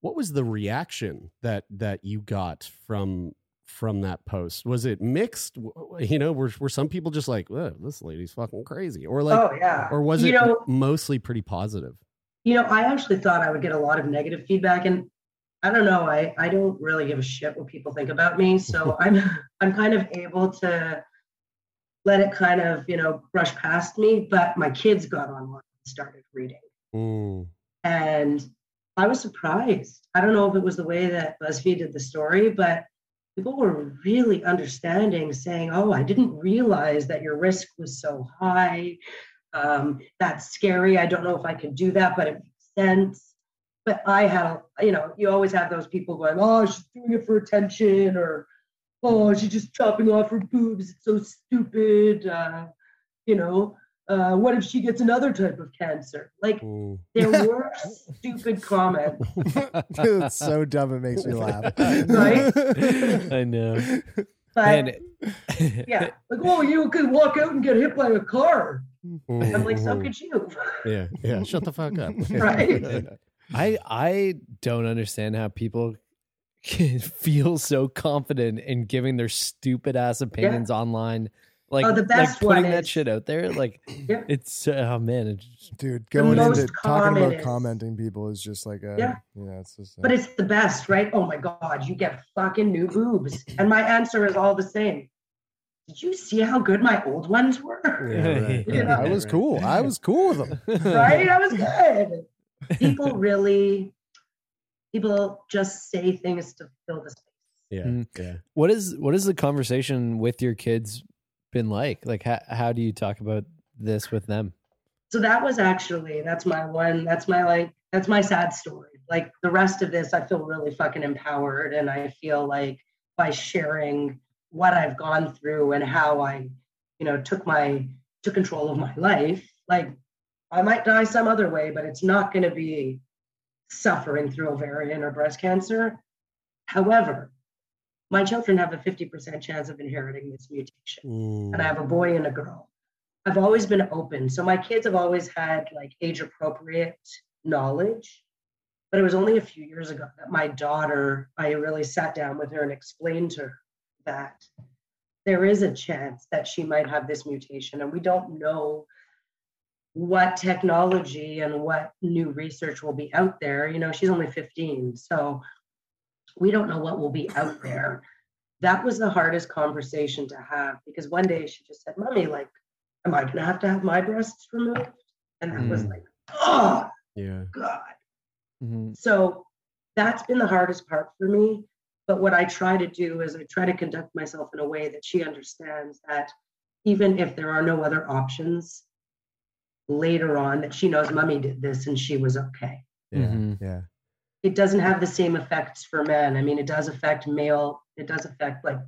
what was the reaction that that you got from from that post was it mixed you know were, were some people just like this lady's fucking crazy or like oh yeah. or was you it know, mostly pretty positive you know, I actually thought I would get a lot of negative feedback, and I don't know. I I don't really give a shit what people think about me, so I'm I'm kind of able to let it kind of you know brush past me. But my kids got online and started reading, Mm. and I was surprised. I don't know if it was the way that BuzzFeed did the story, but people were really understanding, saying, "Oh, I didn't realize that your risk was so high. Um, that's scary. I don't know if I could do that, but it makes sense." But I had, you know, you always have those people going, "Oh, she's doing it for attention," or "Oh, she's just chopping off her boobs. It's so stupid." Uh, you know, uh, what if she gets another type of cancer? Like Mm. there were stupid comments. Dude, it's so dumb it makes me laugh. Right? I know. But Man, yeah, like, oh, you could walk out and get hit by a car. Mm. I'm like, so could you. yeah yeah shut the fuck up Right. I I don't understand how people can feel so confident in giving their stupid ass opinions online. Like, Oh, the best like putting one that is- shit out there. Like Yeah. it's oh man, it's Dude, going most into talking about is- commenting people is just like a Yeah. you know, it's just But it's the best, right? Oh my God, you get fucking new boobs. And my answer is all the same. Did you see how good my old ones were? yeah, right. You know? I was cool. I was cool with them. right? I was good. People really, people just say things to fill the space. yeah Mm. yeah What is what is the conversation with your kids been like? Like how how do you talk about this with them? So that was actually, that's my one, that's my like, that's my sad story. Like the rest of this, I feel really fucking empowered. And I feel like by sharing what I've gone through and how I, you know, took my, took control of my life, like I might die some other way, but it's not going to be suffering through ovarian or breast cancer. However, my children have a 50% chance of inheriting this mutation Mm. and I have a boy and a girl. I've always been open. So my kids have always had like age appropriate knowledge. But it was only a few years ago that my daughter, I really sat down with her and explained to her that there is a chance that she might have this mutation. And we don't know what technology and what new research will be out there. You know, she's only 15. So we don't know what will be out there that was the hardest conversation to have because one day she just said, Mommy, like, am I gonna have to have my breasts removed? And that was Mm. like, oh yeah God. Mhm. So that's been the hardest part for me. But what I try to do is I try to conduct myself in a way that she understands that even if there are no other options later on, that she knows mommy did this and she was okay. Yeah. Mhm. Yeah. It doesn't have the same effects for men. I mean, it does affect male, it does affect like,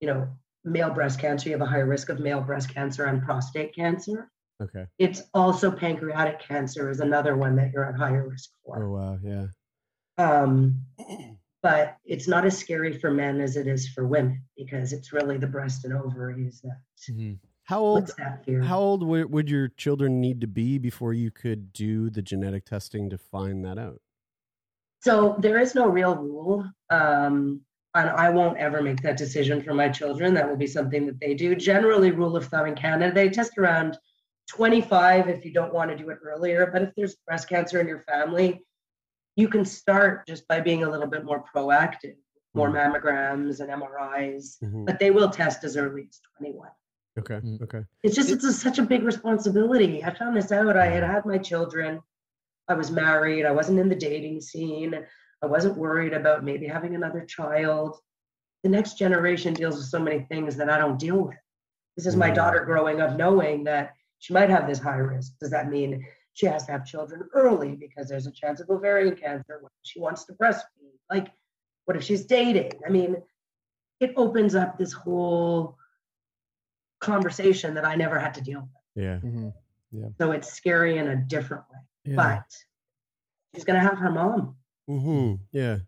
you know, male breast cancer. You have a higher risk of male breast cancer and prostate cancer. okay It's also pancreatic cancer is another one that you're at higher risk for. oh wow yeah Um, but it's not as scary for men as it is for women because it's really the breast and ovaries that Mhm. how old how old would your children need to be before you could do the genetic testing to find that out So there is no real rule. Um, and I won't ever make that decision for my children. That will be something that they do. Generally, rule of thumb in Canada, they test around 25 if you don't want to do it earlier. But if there's breast cancer in your family, you can start just by being a little bit more proactive, more mammograms and MRIs, Mhm. but they will test as early as 21. Okay. Okay. It's just it's a, such a big responsibility. I found this out. I had had my children. I was married. I wasn't in the dating scene. I wasn't worried about maybe having another child. The next generation deals with so many things that I don't deal with. This is my Mm. daughter growing up knowing that she might have this high risk. Does that mean she has to have children early because there's a chance of ovarian cancer? What if she wants to breastfeed? Like, what if she's dating? I mean, it opens up this whole conversation that I never had to deal with. Yeah. Yeah. So it's scary in a different way. Yeah. But she's gonna have her mom. hmm Yeah.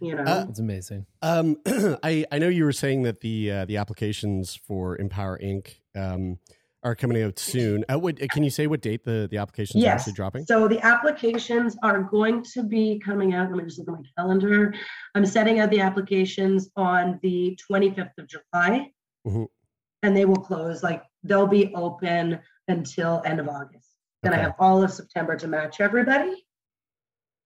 You know, Uh, It's amazing. Um, I I know you were saying that the uh, the applications for EMPOWERink. Um, are coming out soon. Uh, what, can you say what date the the applications are actually dropping? So the applications are going to be coming out. Let me just look at my calendar. I'm setting out the applications on the 25th of July, Mhm. and they will close. Like they'll be open until end of August. Then I have all of September to match everybody.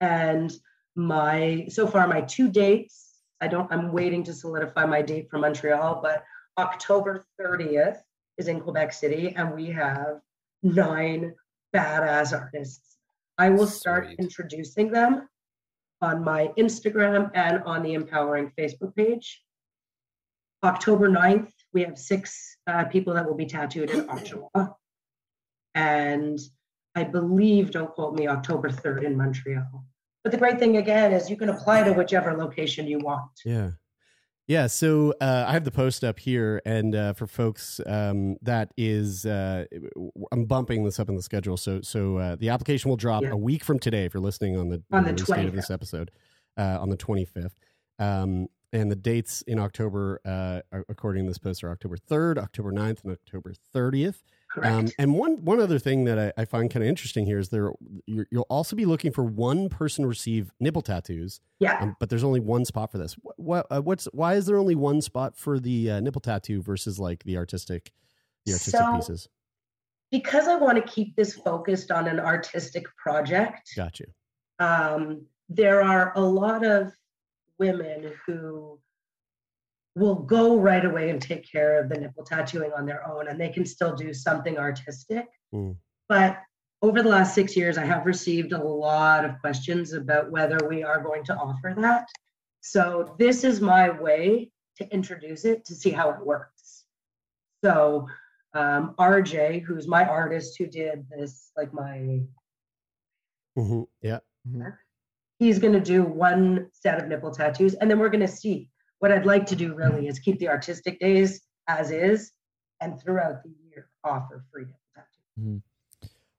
And my so far my two dates. I don't. I'm waiting to solidify my date for Montreal, but October 30th is in Quebec City, and we have nine badass artists. I will start Sweet. introducing them on my Instagram and on the EMPOWERink Facebook page. October 9th, we have six uh, people that will be tattooed in Oshawa. And I believe, don't quote me, October 3rd in Montreal. But the great thing again is you can apply to whichever location you want. Yeah. Yeah, so uh, I have the post up here, and uh, for folks, um, that is, uh, I'm bumping this up in the schedule. So, so uh, the application will drop Yeah. a week from today if you're listening on the, On the release date of this 25th. episode, uh, on the 25th. Um, and the dates in October, uh, according to this post, are October 3rd, October 9th, and October 30th. Correct. Um, and one one other thing that I, I find kind of interesting here is there you're, you'll also be looking for one person to receive nipple tattoos, yeah. um, but there's only one spot for this. What, what uh, what's why is there only one spot for the uh, nipple tattoo versus like the artistic the artistic So- pieces? because I want to keep this focused on an artistic project, Got you. um, there are a lot of women who will go right away and take care of the nipple tattooing on their own, and they can still do something artistic. Mm. But over the last six years, I have received a lot of questions about whether we are going to offer that. So, this is my way to introduce it to see how it works. So, um, RJ, who's my artist who did this, like my hmm Yeah. he's going to do one set of nipple tattoos and then we're going to see what i'd like to do really is keep the artistic days as is and throughout the year offer free nipple tattoos mm-hmm.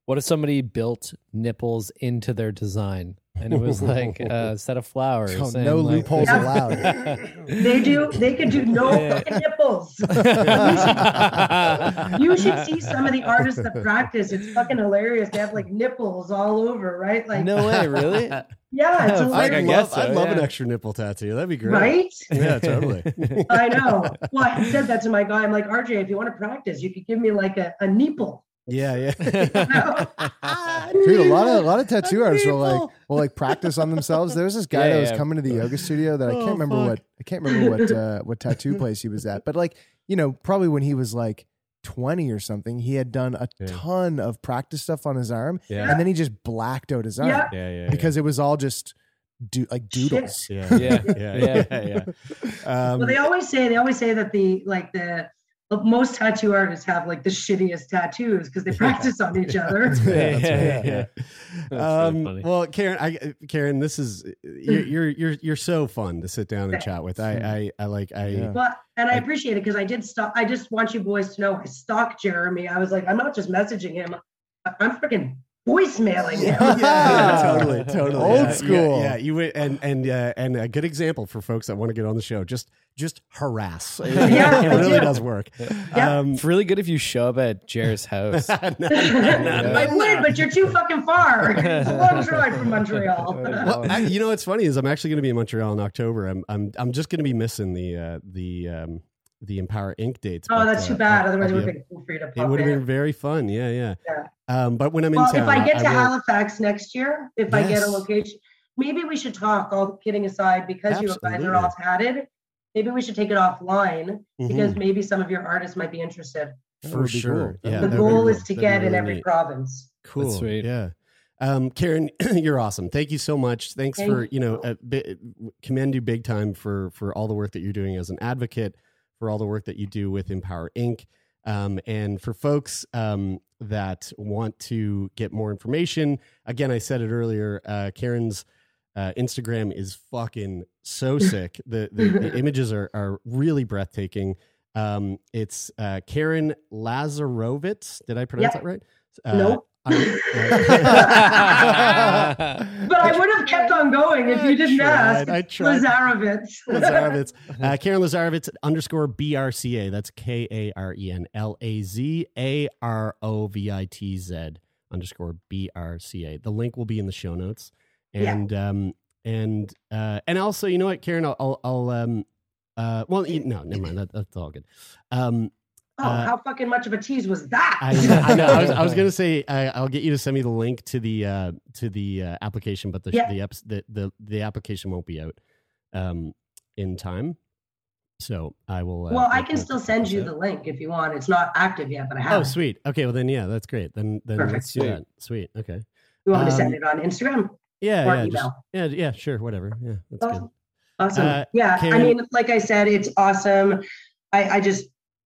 What if somebody built nipples into their design and it was like a set of flowers? Oh, no like- loopholes Yeah. allowed. they do they could do no fucking nipples you should see some of the artists that practice it's fucking hilarious they have like nipples all over right like no way, really? yeah it's fuck, I'd love, guess so, I'd love an extra nipple tattoo. That'd be great. right Yeah, totally. i know well i said that to my guy i'm like rj if you want to practice you could give me like a, a nipple yeah, yeah. Dude, a lot of a lot of tattoo artists will like will like practice on themselves. There was this guy Yeah, that was yeah. coming to the yoga studio that I Oh, can't remember fuck. what I can't remember what uh, what tattoo place he was at, but like you know probably when he was like twenty or something, he had done a Yeah. ton of practice stuff on his arm, Yeah. and then he just blacked out his arm Yeah. Yeah, yeah, because it was all just do like doodles. yeah, Yeah. yeah, yeah, yeah. yeah. Um, well, they always say they always say that the like the well, most tattoo artists have like the shittiest tattoos because they practice on each other. yeah, that's Yeah, right. yeah. Yeah. That's Um, really well, Karen, I, Karen, this is you're, you're you're you're so fun to sit down and Thanks. chat with. I I, I like I. Yeah. But and I I- appreciate it because I did stop. I just want you boys to know I stalked Jeremy. I was like, I'm not just messaging him. I'm freaking voicemailing him. Yeah, totally, totally. Old Yeah, yeah, school. Yeah, you would, and and uh, and a good example for folks that want to get on the show. Just just harass. It, Yeah, it really does work. Yeah. Um, It's really good if you show up at Jer's house. no, no, no, I no. would, but you're too fucking far. It's a long drive from Montreal. Well, I, you know what's funny is I'm actually going to be in Montreal in October. I'm I'm I'm just going to be missing the uh, the um, the EMPOWERink. dates. Oh, but, that's uh, too bad. Otherwise, it would have been cool for you to It would have been very fun. Yeah, yeah. Yeah. Um, but when I'm in town, if I get to will- Halifax next year, if I get a location, maybe we should talk. All kidding aside, because you guys are all tatted, maybe we should take it offline because Mhm. maybe some of your artists might be interested. for be sure. cool. Yeah, the that would be goal is to That'd be get in every neat. province. Cool. sweet. Yeah. Um, Karen, you're awesome. Thank you so much. Thanks Thank for, you know, you. a bit, commend you big time for, for all the work that you're doing as an advocate, for all the work that you do with EMPOWERink. Um, and for folks um, that want to get more information, again, I said it earlier, uh, Karen's uh, Instagram is fucking so sick. the, the, the images are, are really breathtaking. Um, it's uh, Karen Lazarovitz. Did I pronounce Yep. that right? Uh, Nope. I- But I would have kept on going if you didn't ask. tried, I tried. Lazarovitz. Lazarovitz. Uh, Karen Lazarovitz underscore BRCA. That's K A R E N L A Z A R O V I T Z underscore BRCA. The link will be in the show notes. Yeah. And, um, and, uh, and also, you know what, Karen, I'll, I'll, I'll um, uh, well, no, never mind. That, that's all good. Um, Oh, Uh, how fucking much of a tease was that? I, I know. I was, I was gonna say I, I'll get you to send me the link to the uh, to the uh, application, but the Yeah. the, the the the application won't be out um, in time. So I will. Uh, well, I can still send you out. the link if you want. It's not active yet, but I have. Oh, it. sweet. Okay, well then, yeah, that's great. Then then Perfect. let's do Sweet. that. Sweet. Okay. You want me to send Um, it on Instagram? Yeah. Or yeah. Just, yeah. Yeah. Sure. Whatever. Yeah. That's good. Awesome. Awesome. Uh, yeah, I mean, like I said, it's awesome. I, I just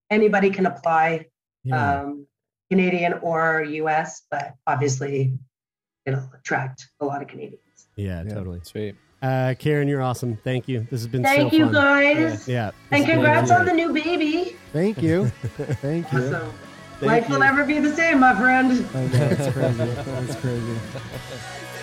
anybody can apply, Yeah. um, Canadian or US, but obviously it'll attract a lot of Canadians. yeah. yeah. Totally. Sweet. Uh, Karen, you're awesome. Thank you. This has been Thank so you fun. guys. Yeah. this And congrats on the new baby. Thank you. Thank you. Awesome. Thank Life will never be the same, my friend. I know, it's crazy. It's crazy.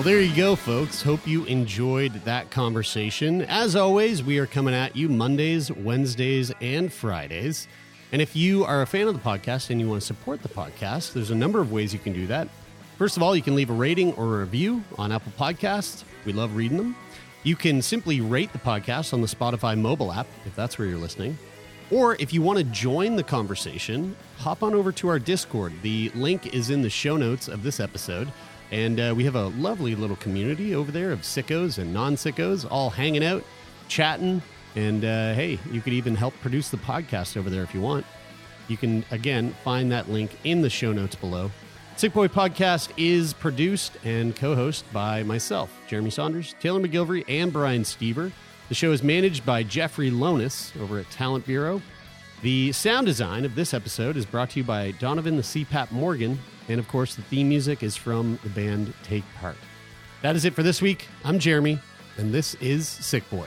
Well, there you go, folks. Hope you enjoyed that conversation. As always, we are coming at you Mondays, Wednesdays, and Fridays. And if you are a fan of the podcast and you want to support the podcast, there's a number of ways you can do that. First of all, you can leave a rating or a review on Apple Podcasts. We love reading them. You can simply rate the podcast on the Spotify mobile app if that's where you're listening. Or if you want to join the conversation, hop on over to our Discord. The link is in the show notes of this episode. And uh, we have a lovely little community over there of sickos and non sickos all hanging out, chatting. And uh, hey, you could even help produce the podcast over there if you want. You can, again, find that link in the show notes below. Sick Boy Podcast is produced and co hosted by myself, Jeremie Saunders, Taylor MacGillivary, and Brian Stever. The show is managed by Jeffrey Lonis over at Talent Bureau. The sound design of this episode is brought to you by Donovan the CPAP Morgan. And of course, the theme music is from the band Take Part. That is it for this week. I'm Jeremy, and this is Sick Boy.